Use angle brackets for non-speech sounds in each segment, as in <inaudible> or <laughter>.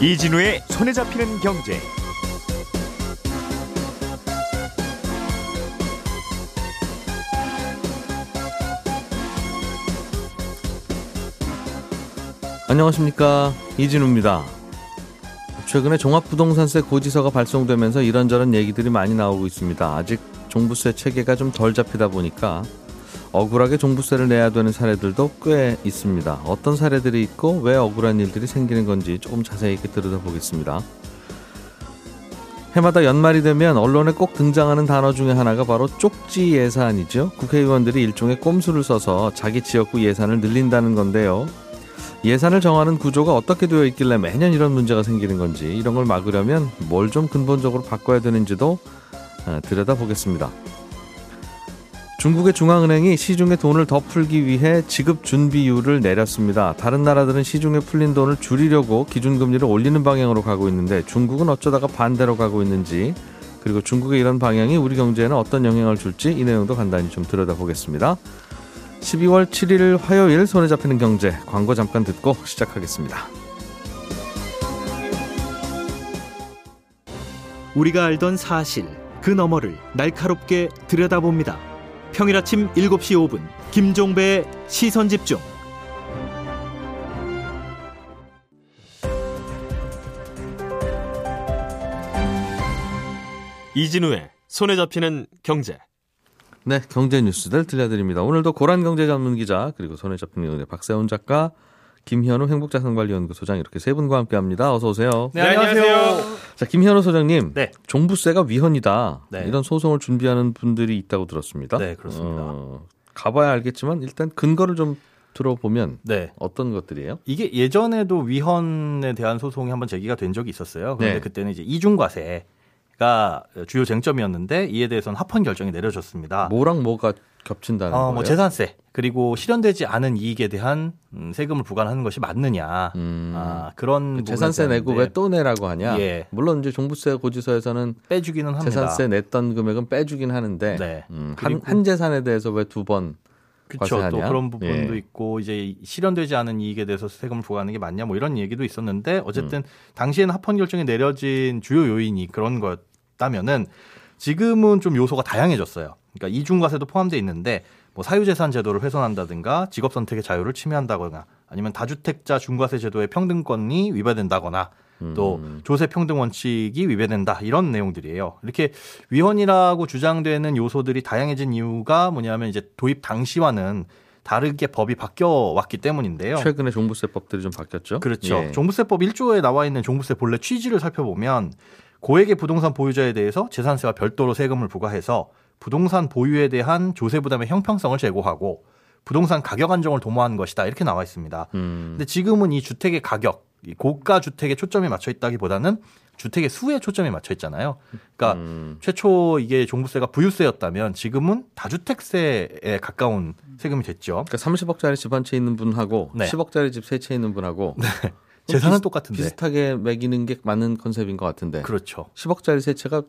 이진우의 손에 잡히는 경제. 안녕하십니까 이진우입니다. 최근에 종합부동산세 고지서가 발송되면서 이런저런 얘기들이 많이 나오고 있습니다. 아직 종부세 체계가 좀 덜 잡히다 보니까 억울하게 종부세를 내야 되는 사례들도 꽤 있습니다. 어떤 사례들이 있고 왜 억울한 일들이 생기는 건지 조금 자세히 들여다보겠습니다. 해마다 연말이 되면 언론에 꼭 등장하는 단어 중에 하나가 바로 쪽지 예산이죠. 국회의원들이 일종의 꼼수를 써서 자기 지역구 예산을 늘린다는 건데요. 예산을 정하는 구조가 어떻게 되어 있길래 매년 이런 문제가 생기는 건지 이런 걸 막으려면 뭘 좀 근본적으로 바꿔야 되는지도 어, 들여다보겠습니다. 중국의 중앙은행이 시중에 돈을 더 풀기 위해 지급 준비율을 내렸습니다. 다른 나라들은 시중에 풀린 돈을 줄이려고 기준금리를 올리는 방향으로 가고 있는데 중국은 어쩌다가 반대로 가고 있는지 그리고 중국의 이런 방향이 우리 경제에는 어떤 영향을 줄지 이 내용도 간단히 좀 들여다보겠습니다. 12월 7일 화요일 손에 잡히는 경제 광고 잠깐 듣고 시작하겠습니다. 우리가 알던 사실 그 너머를 날카롭게 들여다봅니다. 평일 아침 7시 5분 김종배의 시선 집중. 이진우의 손에 잡히는 경제. 네, 경제 뉴스들 들려드립니다. 오늘도 고란 경제 전문 기자 그리고 손에 잡히는 경제 박세훈 작가 김현우 행복자산관리연구소장 이렇게 세 분과 함께합니다. 어서 오세요. 네, 안녕하세요. 자, 김현우 소장님. 네. 종부세가 위헌이다. 네. 이런 소송을 준비하는 분들이 있다고 들었습니다. 네, 그렇습니다. 어, 가봐야 알겠지만 일단 근거를 좀 들어보면 네. 어떤 것들이에요? 이게 예전에도 위헌에 대한 소송이 한번 제기가 된 적이 있었어요. 그런데 네. 그때는 이제 이중과세 가 주요 쟁점이었는데 이에 대해서는 합헌 결정이 내려졌습니다. 뭐랑 뭐가 겹친다는 어, 거예요? 뭐 재산세 그리고 실현되지 않은 이익에 대한 음, 세금을 부과하는 것이 맞느냐 음. 아, 그런 그 재산세 내고 대한데 왜또 내라고 하냐? 예. 물론 이제 종부세 고지서에서는 빼주기는 합니다. 재산세 냈던 금액은 빼주긴 하는데 네. 음, 한, 한 재산에 대해서 왜 두번 그렇죠. 또? 그런 부분도 예. 있고 이제 실현되지 않은 이익에 대해서 세금을 부과하는 게 맞냐 뭐 이런 얘기도 있었는데 어쨌든 음. 당시에는 합헌 결정이 내려진 주요 요인이 그런 거였다면은 지금은 좀 요소가 다양해졌어요. 그러니까 이중과세도 포함되어 있는데 뭐 사유재산 제도를 훼손한다든가 직업 선택의 자유를 침해한다거나 아니면 다주택자 중과세 제도의 평등권이 위배된다거나 또 음. 조세 평등 원칙이 위배된다 이런 내용들이에요. 이렇게 위헌이라고 주장되는 요소들이 다양해진 이유가 뭐냐면 이제 도입 당시와는 다르게 법이 바뀌어 왔기 때문인데요. 최근에 종부세법들이 좀 바뀌었죠? 그렇죠. 예. 종부세법 1조에 나와 있는 종부세 본래 취지를 살펴보면 고액의 부동산 보유자에 대해서 재산세와 별도로 세금을 부과해서 부동산 보유에 대한 조세 부담의 형평성을 제고하고 부동산 가격 안정을 도모하는 것이다 이렇게 나와 있습니다. 음. 근데 지금은 이 주택의 가격, 이 고가 주택에 초점이 맞춰 있다기보다는 주택의 수에 초점이 맞춰 있잖아요. 그러니까 음. 최초 이게 종부세가 부유세였다면 지금은 다주택세에 가까운 세금이 됐죠. 그러니까 30억짜리 집 한 채 있는 분하고 네. 10억짜리 집 세 채 있는 분하고 재산은 비슷- 똑같은데. 비슷하게 매기는 게 맞는 컨셉인 것 같은데 그렇죠. 10억짜리 세 채가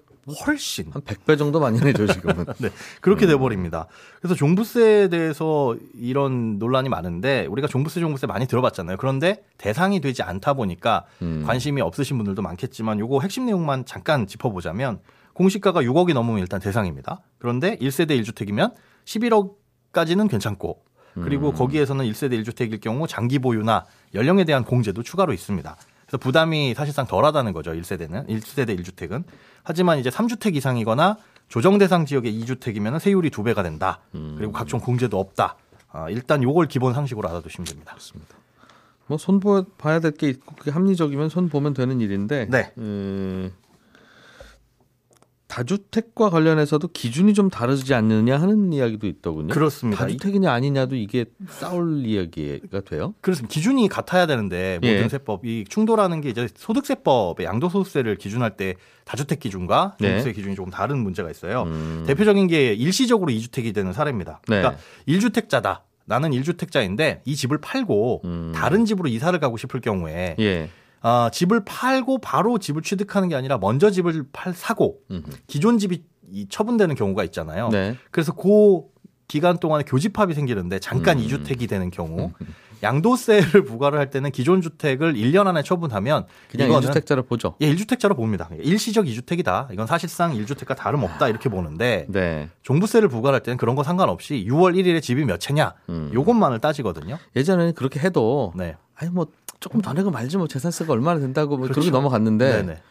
훨씬 한 100배 정도 많이 내죠 지금은. <laughs> 네, 음. 그렇게 돼버립니다. 그래서 종부세에 대해서 이런 논란이 많은데 우리가 종부세 종부세 많이 들어봤잖아요. 그런데 대상이 되지 않다 보니까 음. 관심이 없으신 분들도 많겠지만 요거 핵심 내용만 잠깐 짚어보자면 공시가가 6억이 넘으면 일단 대상입니다. 그런데 1세대 1주택이면 11억까지는 괜찮고 그리고 음. 거기에서는 1세대 1주택일 경우 장기 보유나 연령에 대한 공제도 추가로 있습니다. 그래서 부담이 사실상 덜하다는 거죠. 1세대는 1세대 1주택은. 하지만 이제 3주택 이상이거나 조정 대상 지역의 2주택이면 세율이 두 배가 된다. 음. 그리고 각종 공제도 없다. 아, 일단 요걸 기본 상식으로 알아두시면 됩니다. 뭐손 봐야 될 게 있고 그게 합리적이면 손 보면 되는 일인데 네. 음, 다주택과 관련해서도 기준이 좀 다르지 않느냐 하는 이야기도 있더군요. 그렇습니다. 다주택이냐 아니냐도 이게 싸울 이야기가 돼요. 그렇습니다. 기준이 같아야 되는데 모든 예. 세법 이 충돌하는 게 이제 소득세법의 양도소득세를 기준할 때 다주택 기준과 네. 종부세 기준이 조금 다른 문제가 있어요. 음. 대표적인 게 일시적으로 2주택이 되는 사례입니다. 네. 그러니까 1주택자다. 나는 1주택자인데 이 집을 팔고 음. 다른 집으로 이사를 가고 싶을 경우에 예. 아, 집을 팔고 바로 집을 취득하는 게 아니라 먼저 집을 팔 사고 음. 기존 집이 이 처분되는 경우가 있잖아요. 네. 그래서 그 기간 동안에 교집합이 생기는데 잠깐 음. 이 2주택이 되는 경우 양도세를 <laughs> 부과를 할 때는 기존 주택을 1년 안에 처분하면 그냥 이거는 1주택자를 보죠. 예, 1주택자로 봅니다. 일시적 2주택이다. 이건 사실상 1주택과 다름없다. 이렇게 보는데 네. 종부세를 부과할 때는 그런 거 상관없이 6월 1일에 집이 몇 채냐. 음. 요것만을 따지거든요. 예전에는 그렇게 해도 네. 아니 뭐 조금 더 내고 말지 뭐 재산세가 얼마나 된다고 뭐 그렇게 그렇죠. 넘어갔는데 네네.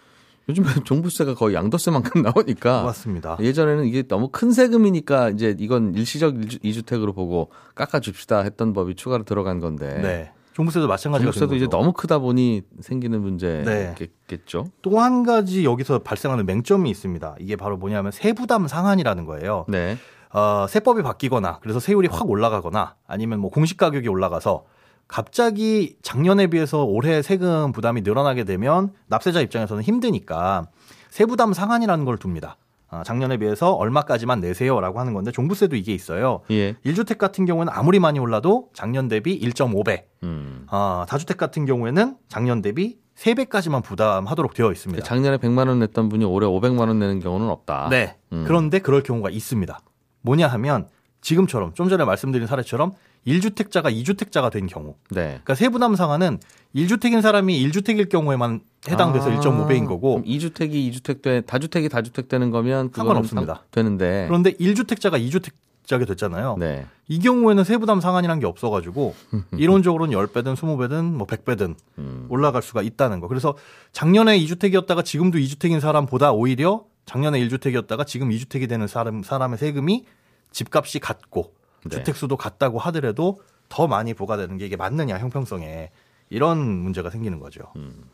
요즘에 <laughs> 종부세가 거의 양도세만큼 <laughs> 나오니까 맞습니다. 예전에는 이게 너무 큰 세금이니까 이제 이건 일시적 이주택으로 보고 깎아 줍시다 했던 법이 추가로 들어간 건데 네. 종부세도 마찬가지가 종부세도 이제. 너무 크다 보니 생기는 네. 문제겠죠. 또한 가지 여기서 발생하는 맹점이 있습니다. 이게 바로 뭐냐면 세부담 상한이라는 거예요. 네. 어, 세법이 바뀌거나 그래서 세율이 확 올라가거나 아니면 뭐 공시 가격이 올라가서 갑자기 작년에 비해서 올해 세금 부담이 늘어나게 되면 납세자 입장에서는 힘드니까 세부담 상한이라는 걸 둡니다. 아, 작년에 비해서 얼마까지만 내세요라고 하는 건데 종부세도 이게 있어요. 예. 1주택 같은 경우에는 아무리 많이 올라도 작년 대비 1.5배, 음. 아, 다주택 같은 경우에는 작년 대비 3배까지만 부담하도록 되어 있습니다. 작년에 100만 원 냈던 분이 올해 500만 원 내는 경우는 없다. 네. 음. 그런데 그럴 경우가 있습니다. 뭐냐 하면 지금처럼 좀 전에 말씀드린 사례처럼 1주택자가 2주택자가 된 경우. 네. 그러니까 세부담 상한은 1주택인 사람이 1주택일 경우에만 해당돼서 아, 1.5배인 거고 그럼 2주택이 2주택 돼 다주택이 다주택 되는 거면 상관없습니다. 상- 되는데. 그런데 1주택자가 2주택자게 됐잖아요. 네. 이 경우에는 세부담 상한이라는 게 없어 가지고 <laughs> 이론적으로는 10배든 20배든 뭐 100배든 음. 올라갈 수가 있다는 거. 그래서 작년에 2주택이었다가 지금도 2주택인 사람보다 오히려 작년에 1주택이었다가 지금 2주택이 되는 사람, 사람의 세금이 집값이 같고 네. 주택수도 같다고 하더라도 더 많이 부과되는 게 이게 맞느냐 형평성에 이런 문제가 생기는 거죠. 음.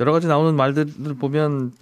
여러 가지 나오는 말들을 보면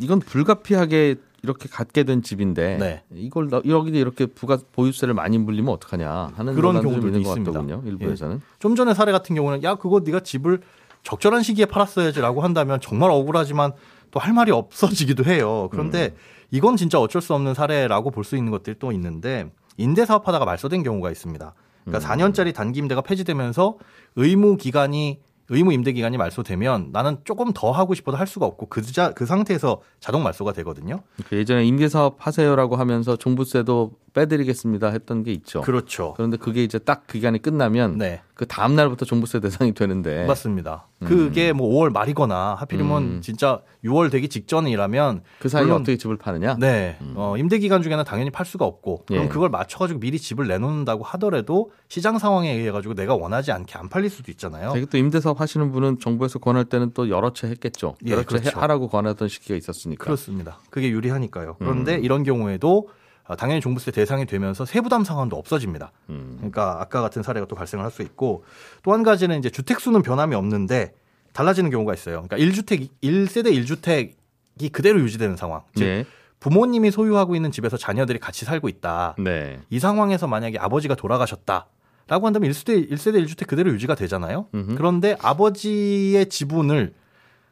이건 불가피하게 이렇게 갖게 된 집인데 네. 이걸 너- 여기도 이렇게 부가 보유세를 많이 물리면 어떡하냐 하는 그런 경우들도 있는 것 있습니다. 같더군요. 일부에서는. 좀 전에 사례 같은 경우는 야 그거 네가 집을 적절한 시기에 팔았어야지라고 한다면 정말 억울하지만 또 할 말이 없어지기도 해요. 그런데 이건 진짜 어쩔 수 없는 사례라고 볼 수 있는 것들이 또 있는데 임대 사업하다가 말소된 경우가 있습니다. 그러니까 4년짜리 단기 임대가 폐지되면서 의무 기간이 의무 임대 기간이 말소되면 나는 조금 더 하고 싶어도 할 수가 없고 그, 자, 그 상태에서 자동 말소가 되거든요. 그 예전에 임대 사업 하세요라고 하면서 종부세도 빼드리겠습니다 했던 게 있죠. 그렇죠. 그런데 그게 이제 딱 기간이 끝나면 네. 그 다음 날부터 종부세 대상이 되는데 맞습니다. 그게 뭐 5월 말이거나 하필이면 음. 진짜 6월 되기 직전이라면 그 사이에 어떻게 집을 파느냐? 네. 어, 임대 기간 중에는 당연히 팔 수가 없고 그럼 예. 그걸 맞춰 가지고 미리 집을 내놓는다고 하더라도 시장 상황에 의해 가지고 내가 원하지 않게 안 팔릴 수도 있잖아요. 되게 또 임대 사업 하시는 분은 정부에서 권할 때는 또 여러 채 했겠죠. 예, 여러 채 그렇죠. 하라고 권하던 시기가 있었으니까. 그렇습니다. 그게 유리하니까요. 음. 그런데 이런 경우에도 어, 당연히 종부세 대상이 되면서 세부담 상환도 없어집니다. 음. 그러니까 아까 같은 사례가 또 발생을 할 수 있고 또 한 가지는 이제 주택 수는 변함이 없는데 달라지는 경우가 있어요. 그러니까 1주택 1세대 1주택이 그대로 유지되는 상황. 즉 네. 부모님이 소유하고 있는 집에서 자녀들이 같이 살고 있다. 네. 이 상황에서 만약에 아버지가 돌아가셨다. 라고 한다면 1세대, 1세대 1주택 그대로 유지가 되잖아요. 음흠. 그런데 아버지의 지분을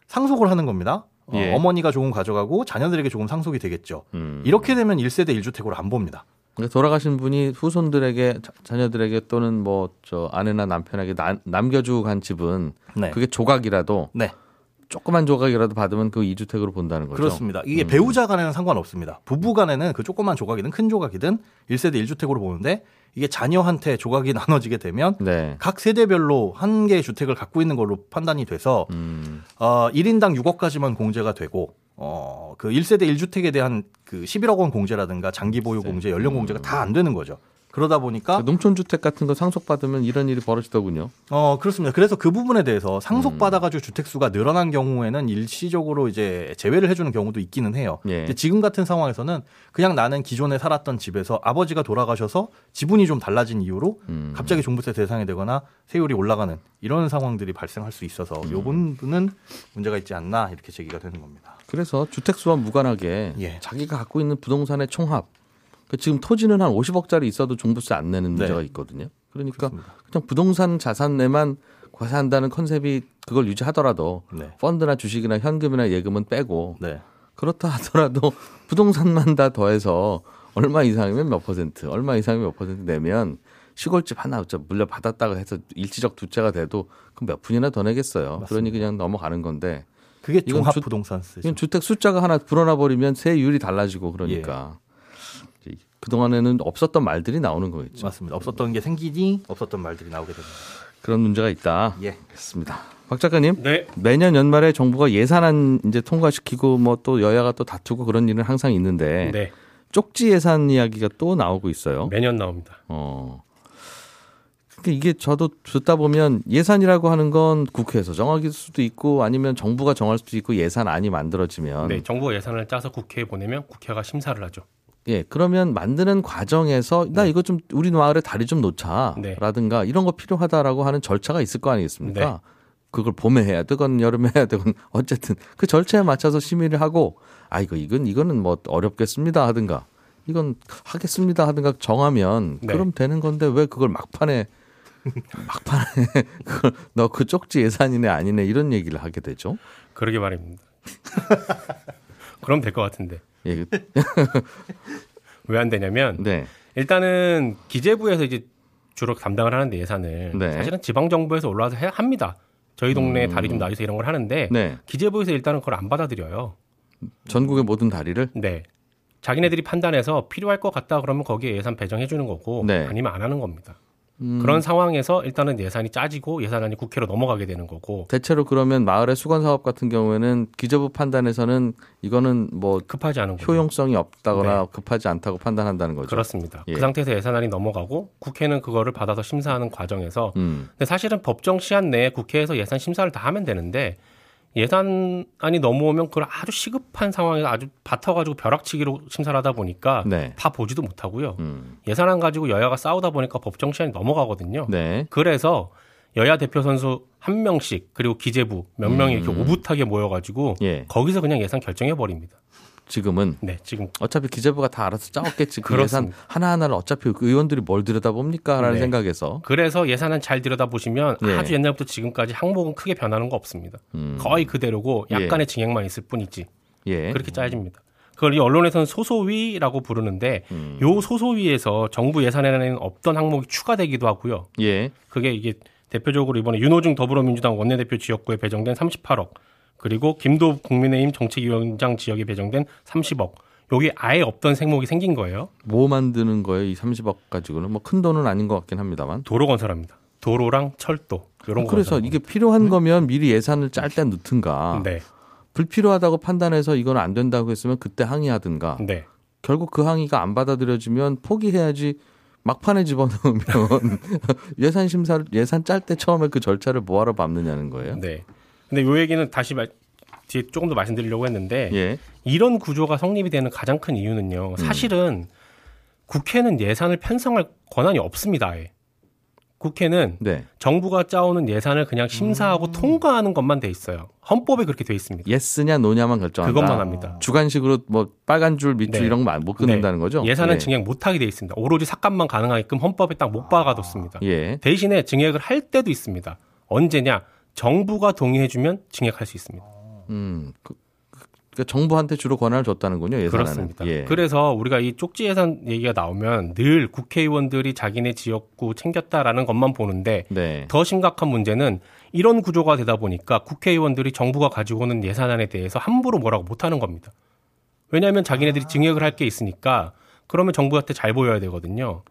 상속을 하는 겁니다. 어, 예. 어머니가 조금 가져가고 자녀들에게 조금 상속이 되겠죠. 음. 이렇게 되면 1세대 1주택으로 안 봅니다. 돌아가신 분이 후손들에게 자- 자녀들에게 또는 뭐 저 아내나 남편에게 나- 남겨주고 간 집은 네. 그게 조각이라도 네. 조그만 조각이라도 받으면 그 2주택으로 본다는 거죠. 그렇습니다. 이게 음. 배우자 간에는 상관없습니다. 부부 간에는 그 조그만 조각이든 큰 조각이든 1세대 1주택으로 보는데 이게 자녀한테 조각이 <laughs> 나눠지게 되면 네. 각 세대별로 한 개의 주택을 갖고 있는 걸로 판단이 돼서 음. 어, 1인당 6억까지만 공제가 되고 어, 그 1세대 1주택에 대한 그 11억 원 공제라든가 장기 보유 공제, 연령 공제가 다 안 되는 거죠. 그러다 보니까 그 농촌 주택 같은 거 상속받으면 이런 일이 벌어지더군요. 어 그렇습니다. 그래서 그 부분에 대해서 상속 음. 받아가지고 주택 수가 늘어난 경우에는 일시적으로 이제 제외를 해주는 경우도 있기는 해요. 예. 지금 같은 상황에서는 그냥 나는 기존에 살았던 집에서 아버지가 돌아가셔서 지분이 좀 달라진 이유로 음. 갑자기 종부세 대상이 되거나 세율이 올라가는 이런 상황들이 발생할 수 있어서 음. 요 부분은 문제가 있지 않나 이렇게 제기가 되는 겁니다. 그래서 주택 수와 무관하게 예. 자기가 갖고 있는 부동산의 총합 그 지금 토지는 한 50억짜리 있어도 종부세 안 내는 네. 문제가 있거든요. 그러니까 그렇습니다. 그냥 부동산 자산에만 과세한다는 컨셉이 그걸 유지하더라도 네. 펀드나 주식이나 현금이나 예금은 빼고 네. 그렇다 하더라도 <laughs> 부동산만 다 더해서 얼마 이상이면 몇 퍼센트, 얼마 이상이면 몇 퍼센트 내면 시골집 하나 어차 물려 받았다가 해서 일시적 두 채가 돼도 그럼 몇 푼이나 더 내겠어요. 그러니 그냥 넘어가는 건데 그게 종합 주- 부동산 쓰죠. 이건 주택 숫자가 하나 불어나 버리면 세율이 달라지고 그러니까 예. 그동안에는 없었던 말들이 나오는 거겠죠. 맞습니다. 없었던 게 생기니 없었던 말들이 나오게 됩니다. 그런 문제가 있다. 예. 알겠습니다. 박 작가님. 네. 매년 연말에 정부가 예산안 이제 통과시키고 뭐 또 여야가 또 다투고 그런 일은 항상 있는데 네. 쪽지 예산 이야기가 또 나오고 있어요. 매년 나옵니다. 어. 그러니까 이게 저도 듣다 보면 예산이라고 하는 건 국회에서 정할 수도 있고 아니면 정부가 정할 수도 있고 예산안이 만들어지면 네. 정부가 예산을 짜서 국회에 보내면 국회가 심사를 하죠. 예, 그러면 만드는 과정에서 나 이거 좀 우리 마을에 다리 좀 네. 놓자라든가 이런 거 필요하다라고 하는 절차가 있을 거 아니겠습니까? 네. 그걸 봄에 해야 되건 여름에 해야 되건 <laughs> 어쨌든 그 절차에 맞춰서 심의를 하고 아 이거 이건 이거는 뭐 어렵겠습니다 하든가 이건 하겠습니다 하든가 정하면 네. 그럼 되는 건데 왜 그걸 막판에 <laughs> 막판에 <laughs> 그걸 너 그 쪽지 예산이네 아니네 이런 얘기를 하게 되죠. 그러게 말입니다. 그럼 될 것 같은데. 예, <laughs> 왜 안 되냐면 네, 일단은 기재부에서 이제 주로 담당을 하는데 예산을 네. 사실은 지방 정부에서 올라와서 해, 합니다. 저희 동네에 다리 좀 놔주세요 이런 걸 하는데 네, 기재부에서 일단은 그걸 안 받아들여요. 전국의 모든 다리를 네. 자기네들이 판단해서 필요할 것 같다 그러면 거기에 예산 배정해 주는 거고 네. 아니면 안 하는 겁니다. 음. 그런 상황에서 일단은 예산이 짜지고 예산안이 국회로 넘어가게 되는 거고 대체로 그러면 마을의 수건 사업 같은 경우에는 기재부 판단에서는 이거는 뭐 급하지 않은. 효용성이 없다거나 네. 급하지 않다고 판단한다는 거죠. 그렇습니다. 예. 그 상태에서 예산안이 넘어가고 국회는 그거를 받아서 심사하는 과정에서 음. 근데 사실은 법정 시한 내에 국회에서 예산 심사를 다 하면 되는데 예산안이 넘어오면 그걸 아주 시급한 상황에서 아주 받아가지고 벼락치기로 심사를 하다 보니까 네. 다 보지도 못하고요. 음. 예산안 가지고 여야가 싸우다 보니까 법정 시한이 넘어가거든요. 네. 그래서 여야 대표 선수 한 명씩 그리고 기재부 몇 명이 이렇게 음. 오붓하게 모여가지고 예. 거기서 그냥 예산 결정해 버립니다. 지금은 네, 지금 어차피 기재부가 다 알아서 짜왔겠지. 그. 예산 하나하나를 어차피 그 의원들이 뭘 들여다봅니까? 라는 네. 생각에서. 그래서 예산안 잘 들여다 보시면 예. 아주 옛날부터 지금까지 항목은 크게 변하는 거 없습니다. 음. 거의 그대로고 약간의 증액만 있을 뿐이지 예. 그렇게 짜집니다. 그걸 이 언론에서는 소소위라고 부르는데 음. 요 소소위에서 정부 예산에는 없던 항목이 추가되기도 하고요. 예. 그게 이게 대표적으로 이번에 윤호중 더불어민주당 원내대표 지역구에 배정된 38억 그리고 김도 국민의힘 정책위원장 지역에 배정된 30억 여기 아예 없던 생목이 생긴 거예요. 뭐 만드는 거예요? 이 30억 가지고는 뭐 큰 돈은 아닌 것 같긴 합니다만. 도로 건설합니다. 도로랑 철도 이런 거. 그래서 이게 필요한 거면 미리 예산을 짤때 넣든가. 거. 네, 불필요하다고 판단해서 이건 안 된다고 했으면 그때 항의하든가. 네, 결국 그 항의가 안 받아들여지면 포기해야지 막판에 집어넣으면 <laughs> 예산 심사를 예산 짤 때 처음에 그 절차를 뭐하러 밟느냐는 거예요. 네. 근데 요 얘기는 다시 말, 뒤에 조금 더 말씀드리려고 했는데 예. 이런 구조가 성립이 되는 가장 큰 이유는요. 사실은 국회는 예산을 편성할 권한이 없습니다. 아예. 국회는 네. 정부가 짜오는 예산을 그냥 심사하고 통과하는 것만 돼 있어요. 헌법에 그렇게 돼 있습니다. 예스냐 노냐만 결정한다. 그것만 합니다. 주관식으로 뭐 빨간 줄 밑줄 네. 이런 거못 끊는다는 거죠. 예산은 예. 증액 못 하게 돼 있습니다. 오로지 삭감만 가능하게끔 헌법에 딱 못 박아뒀습니다. 예. 대신에 증액을 할 때도 있습니다. 언제냐? 정부가 동의해주면 증액할 수 있습니다. 음. 그, 그러니까 정부한테 주로 권한을 줬다는군요. 예산안은. 그렇습니다. 예. 그래서 우리가 이 쪽지 예산 얘기가 나오면 늘 국회의원들이 자기네 지역구 챙겼다라는 것만 보는데 네. 더 심각한 문제는 이런 구조가 되다 보니까 국회의원들이 정부가 가지고 오는 예산안에 대해서 함부로 뭐라고 못하는 겁니다. 왜냐하면 자기네들이 증액을 할 게 있으니까 그러면 정부한테 잘 보여야 되거든요.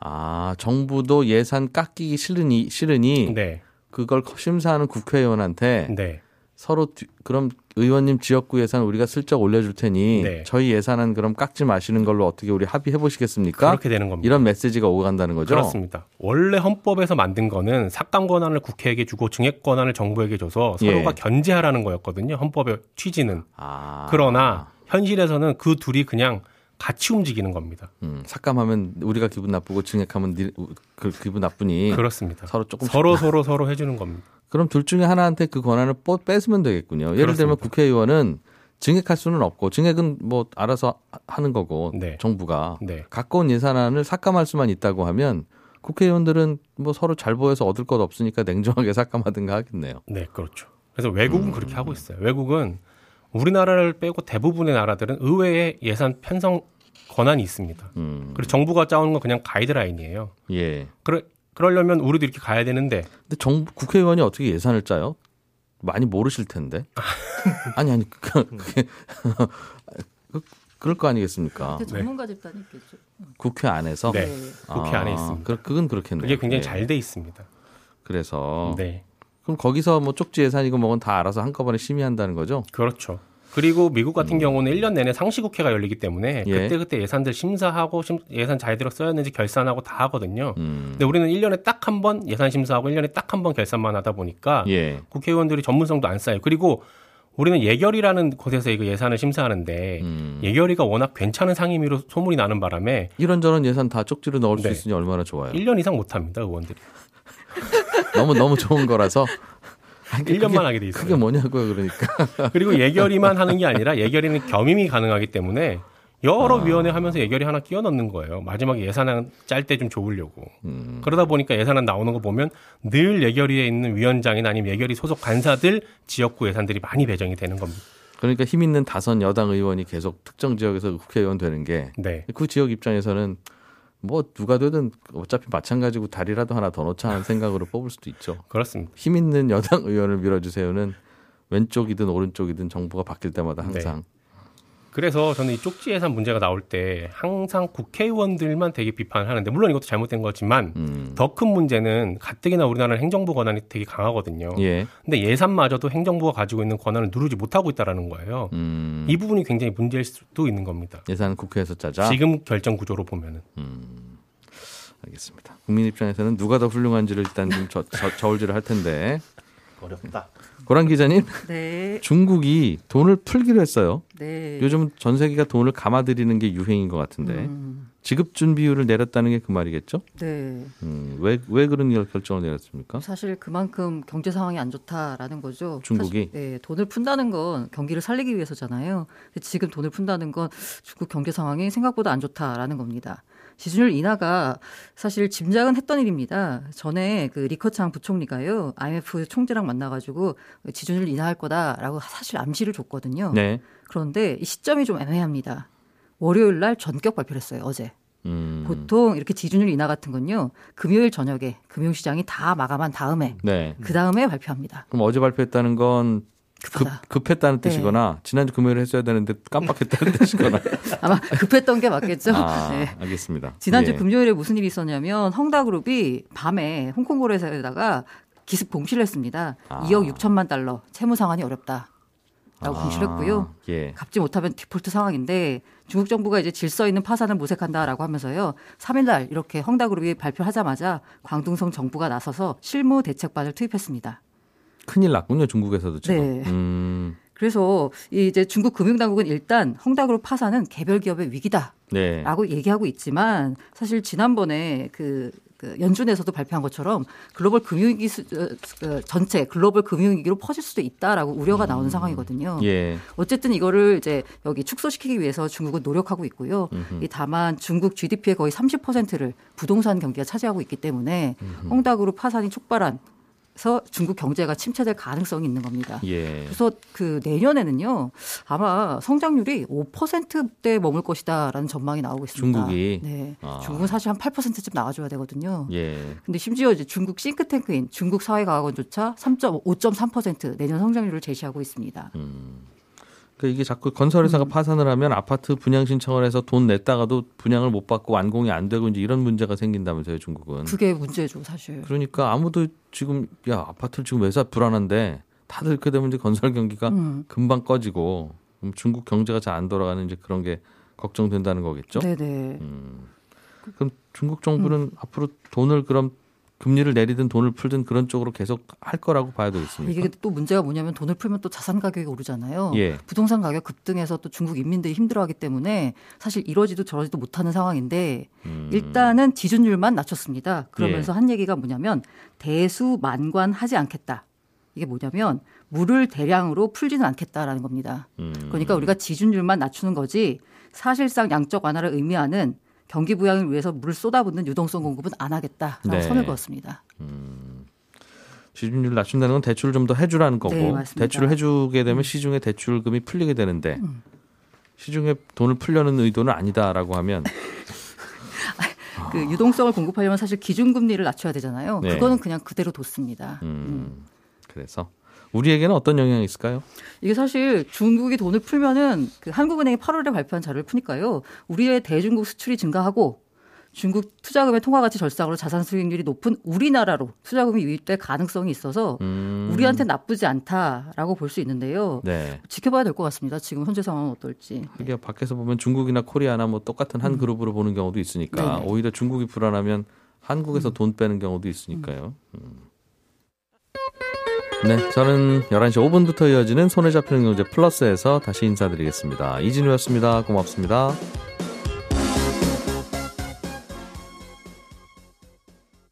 아, 정부도 예산 깎이기 싫으니 싫으니 네, 그걸 심사하는 국회의원한테 네, 서로 뒤- 그럼 의원님 지역구 예산 우리가 슬쩍 올려줄 테니 네. 저희 예산은 그럼 깎지 마시는 걸로 어떻게 우리 합의해 보시겠습니까? 그렇게 되는 겁니다. 이런 메시지가 오고 간다는 거죠. 그렇습니다. 원래 헌법에서 만든 거는 삭감 권한을 국회에게 주고 증액 권한을 정부에게 줘서 서로가 예. 견제하라는 거였거든요. 헌법의 취지는. 아. 그러나 현실에서는 그 둘이 그냥 같이 움직이는 겁니다. 음, 삭감하면 우리가 기분 나쁘고 증액하면 니- 그 기분 나쁘니 그렇습니다. 서로 조금 서로 서로 서로 해주는 겁니다. 그럼 둘 중에 하나한테 그 권한을 뽀- 뺏으면 되겠군요. 예를 들면 그렇습니다. 국회의원은 증액할 수는 없고 증액은 뭐 알아서 하- 하는 거고 네. 정부가 네, 온 예산안을 삭감할 수만 있다고 하면 국회의원들은 뭐 서로 잘 보여서 얻을 것 없으니까 냉정하게 <laughs> 삭감하든가 하겠네요. 네, 그렇죠. 그래서 외국은 음. 그렇게 하고 있어요. 외국은 우리나라를 빼고 대부분의 나라들은 의회에 예산 편성 권한이 있습니다. 음, 그리고 정부가 짜오는 건 그냥 가이드라인이에요. 예. 그러, 그러려면 우리도 이렇게 가야 되는데 근데 정부 국회의원이 어떻게 예산을 짜요? 많이 모르실 텐데. <laughs> 아니 아니 그, 그게 <laughs> 그, 그럴 거 아니겠습니까? 근데 전문가 집단이 있겠죠. 국회 안에서 네. 국회 아, 안에 있습니다. 그, 그건 그렇겠네요. 그게 굉장히 예. 잘돼 있습니다. 그래서 네. 그럼 거기서 뭐 쪽지 예산이고 뭐건 다 알아서 한꺼번에 심의한다는 거죠? 그렇죠. 그리고 미국 같은 경우는 1년 내내 상시국회가 열리기 때문에 음. 예. 그때그때 예산들 심사하고 심- 예산 잘대로 써였는지 결산하고 다 하거든요. 음. 근데 우리는 1년에 딱 한 번 예산 심사하고 1년에 딱 한 번 결산만 하다 보니까 예. 국회의원들이 전문성도 안 쌓여요. 그리고 우리는 예결위라는 곳에서 이거 예산을 심사하는데 음. 예결위가 워낙 괜찮은 상임위로 소문이 나는 바람에 이런저런 예산 다 쪽지로 넣을 수 네. 있으니 얼마나 좋아요. 1년 이상 못 합니다, 의원들이. <laughs> 너무 너무 좋은 거라서 1년만 하게 돼 있어요. 그게 뭐냐고요, 그러니까. <laughs> 그리고 예결위만 하는 게 아니라 예결위는 겸임이 가능하기 때문에 여러 위원회 하면서 예결위 하나 끼워 넣는 거예요. 마지막에 예산안 짤 때 좀 좋으려고. 음. 그러다 보니까 예산안 나오는 거 보면 늘 예결위에 있는 위원장이나 아니면 예결위 소속 간사들 지역구 예산들이 많이 배정이 되는 겁니다. 그러니까 힘 있는 다선 여당 의원이 계속 특정 지역에서 국회의원 되는 게그 네. 지역 입장에서는 뭐 누가 되든 어차피 마찬가지고 다리라도 하나 더 넣자 하는 생각으로 뽑을 수도 있죠. 그렇습니다. 힘 있는 여당 의원을 밀어주세요는 왼쪽이든 오른쪽이든 정부가 바뀔 때마다 네. 항상 그래서 저는 이 쪽지 예산 문제가 나올 때 항상 국회의원들만 되게 비판을 하는데 물론 이것도 잘못된 거지만 음. 더큰 문제는 가뜩이나 우리나라는 행정부 권한이 되게 강하거든요. 예. 근데 예산마저도 행정부가 가지고 있는 권한을 누르지 못하고 있다라는 거예요. 음. 이 부분이 굉장히 문제일 수도 있는 겁니다. 예산은 국회에서 짜자. 지금 결정 구조로 보면은 알겠습니다. 국민 입장에서는 누가 더 훌륭한지를 일단 좀 저, 저, 저울질을 할 텐데. 어렵다. 고란 기자님, 네, 중국이 돈을 풀기로 했어요. 네. 요즘 전 세계가 돈을 감아들이는 게 유행인 것 같은데 음, 지급 준비율을 내렸다는 게 그 말이겠죠? 네. 음, 왜, 왜 그런 결- 결정을 내렸습니까? 사실 그만큼 경제 상황이 안 좋다라는 거죠. 중국이? 사실, 네, 돈을 푼다는 건 경기를 살리기 위해서잖아요. 근데 지금 돈을 푼다는 건 중국 경제 상황이 생각보다 안 좋다라는 겁니다. 지준율 인하가 사실 짐작은 했던 일입니다. 전에 그 리커창 부총리가요, IMF 총재랑 만나가지고 지준율 인하할 거다라고 사실 암시를 줬거든요. 네. 그런데 이 시점이 좀 애매합니다. 월요일 날 전격 발표를 했어요, 어제. 음, 보통 이렇게 지준율 인하 같은 건요, 금요일 저녁에 금융시장이 다 마감한 다음에 네. 그 다음에 발표합니다. 그럼 어제 발표했다는 건 급. 급했다는 네. 뜻이거나 지난주 금요일에 했어야 되는데 깜빡했다는 <laughs> 뜻이거나. 아마 급했던 게 맞겠죠. 아, 네. 알겠습니다. 지난주 예. 금요일에 무슨 일이 있었냐면 헝다그룹이 밤에 홍콩 거래소에다가 기습 공시를 했습니다. 아. 2억 6천만 달러 채무 상환이 어렵다. 라고 공시를 했고요. 아, 예. 갚지 못하면 디폴트 상황인데 중국 정부가 이제 질서 있는 파산을 모색한다라고 하면서요. 3일날 이렇게 헝다그룹이 발표하자마자 광둥성 정부가 나서서 실무 대책반을 투입했습니다. 큰일 났군요, 중국에서도 지금. 네. 음, 그래서 이 이제 중국 금융당국은 일단 헝다그룹 파산은 개별 기업의 위기다. 네. 라고 얘기하고 있지만 사실 지난번에 그, 그 연준에서도 발표한 것처럼 글로벌 금융위기 수, 어, 그 전체 글로벌 금융위기로 퍼질 수도 있다라고 우려가 나오는 상황이거든요. 예. 어쨌든 이거를 이제 여기 축소시키기 위해서 중국은 노력하고 있고요. 이 다만 중국 GDP의 거의 30%를 부동산 경기가 차지하고 있기 때문에 헝다그룹 파산이 촉발한 서 중국 경제가 침체될 가능성이 있는 겁니다. 예. 그래서 그 내년에는요 아마 성장률이 5%대 머물 것이다라는 전망이 나오고 있습니다. 중국이? 네, 아. 중국은 사실 한 8%쯤 나와줘야 되거든요. 예. 근데 심지어 이제 중국 싱크탱크인 중국 사회과학원조차 3.5.3% 내년 성장률을 제시하고 있습니다. 그 이게 자꾸 건설회사가 음. 파산을 하면 아파트 분양 신청을 해서 돈 냈다가도 분양을 못 받고 완공이 안 되고 이제 이런 문제가 생긴다면서요, 중국은. 그게 문제죠, 사실. 그러니까 아무도 지금 야 아파트를 지금 왜사 불안한데 다들 이렇게 되면 이제 건설 경기가 음. 금방 꺼지고 중국 경제가 잘 안 돌아가는 이제 그런 게 걱정된다는 거겠죠. 네네. 그럼 중국 정부는 음. 앞으로 돈을 그럼 금리를 내리든 돈을 풀든 그런 쪽으로 계속 할 거라고 봐야 되겠습니까? 이게 또 문제가 뭐냐면 돈을 풀면 또 자산 가격이 오르잖아요. 예. 부동산 가격 급등해서 또 중국 인민들이 힘들어하기 때문에 사실 이러지도 저러지도 못하는 상황인데 음. 일단은 지준율만 낮췄습니다. 그러면서 예. 한 얘기가 뭐냐면 대수 만관하지 않겠다. 이게 뭐냐면 물을 대량으로 풀지는 않겠다라는 겁니다. 음. 그러니까 우리가 지준율만 낮추는 거지 사실상 양적 완화를 의미하는 경기 부양을 위해서 물을 쏟아붓는 유동성 공급은 안 하겠다라고 네. 선을 그었습니다. 지준율 낮춘다는 건 대출을 좀 더 해주라는 거고 네. 음. 대출을 해주게 되면 시중에 대출금이 풀리게 되는데 시중에 돈을 풀려는 의도는 아니다라고 하면 <laughs> 그 유동성을 공급하려면 사실 기준금리를 낮춰야 되잖아요. 네. 그거는 그냥 그대로 뒀습니다. 음, 그래서 우리에게는 어떤 영향이 있을까요? 이게 사실 중국이 돈을 풀면은 그 한국은행이 8월에 발표한 자료를 푸니까요. 우리의 대중국 수출이 증가하고 중국 투자금의 통화 가치 절상으로 자산 수익률이 높은 우리나라로 투자금이 유입될 가능성이 있어서 음. 우리한테 나쁘지 않다라고 볼 수 있는데요. 네. 지켜봐야 될 것 같습니다. 지금 현재 상황은 어떨지. 이게 밖에서 보면 중국이나 코리아나 뭐 똑같은 한 그룹으로 보는 경우도 있으니까 네네. 오히려 중국이 불안하면 한국에서 돈 빼는 경우도 있으니까요. 음. 네, 저는 11시 5분부터 이어지는 손에 잡히는 경제 플러스에서 다시 인사드리겠습니다. 이진우였습니다. 고맙습니다.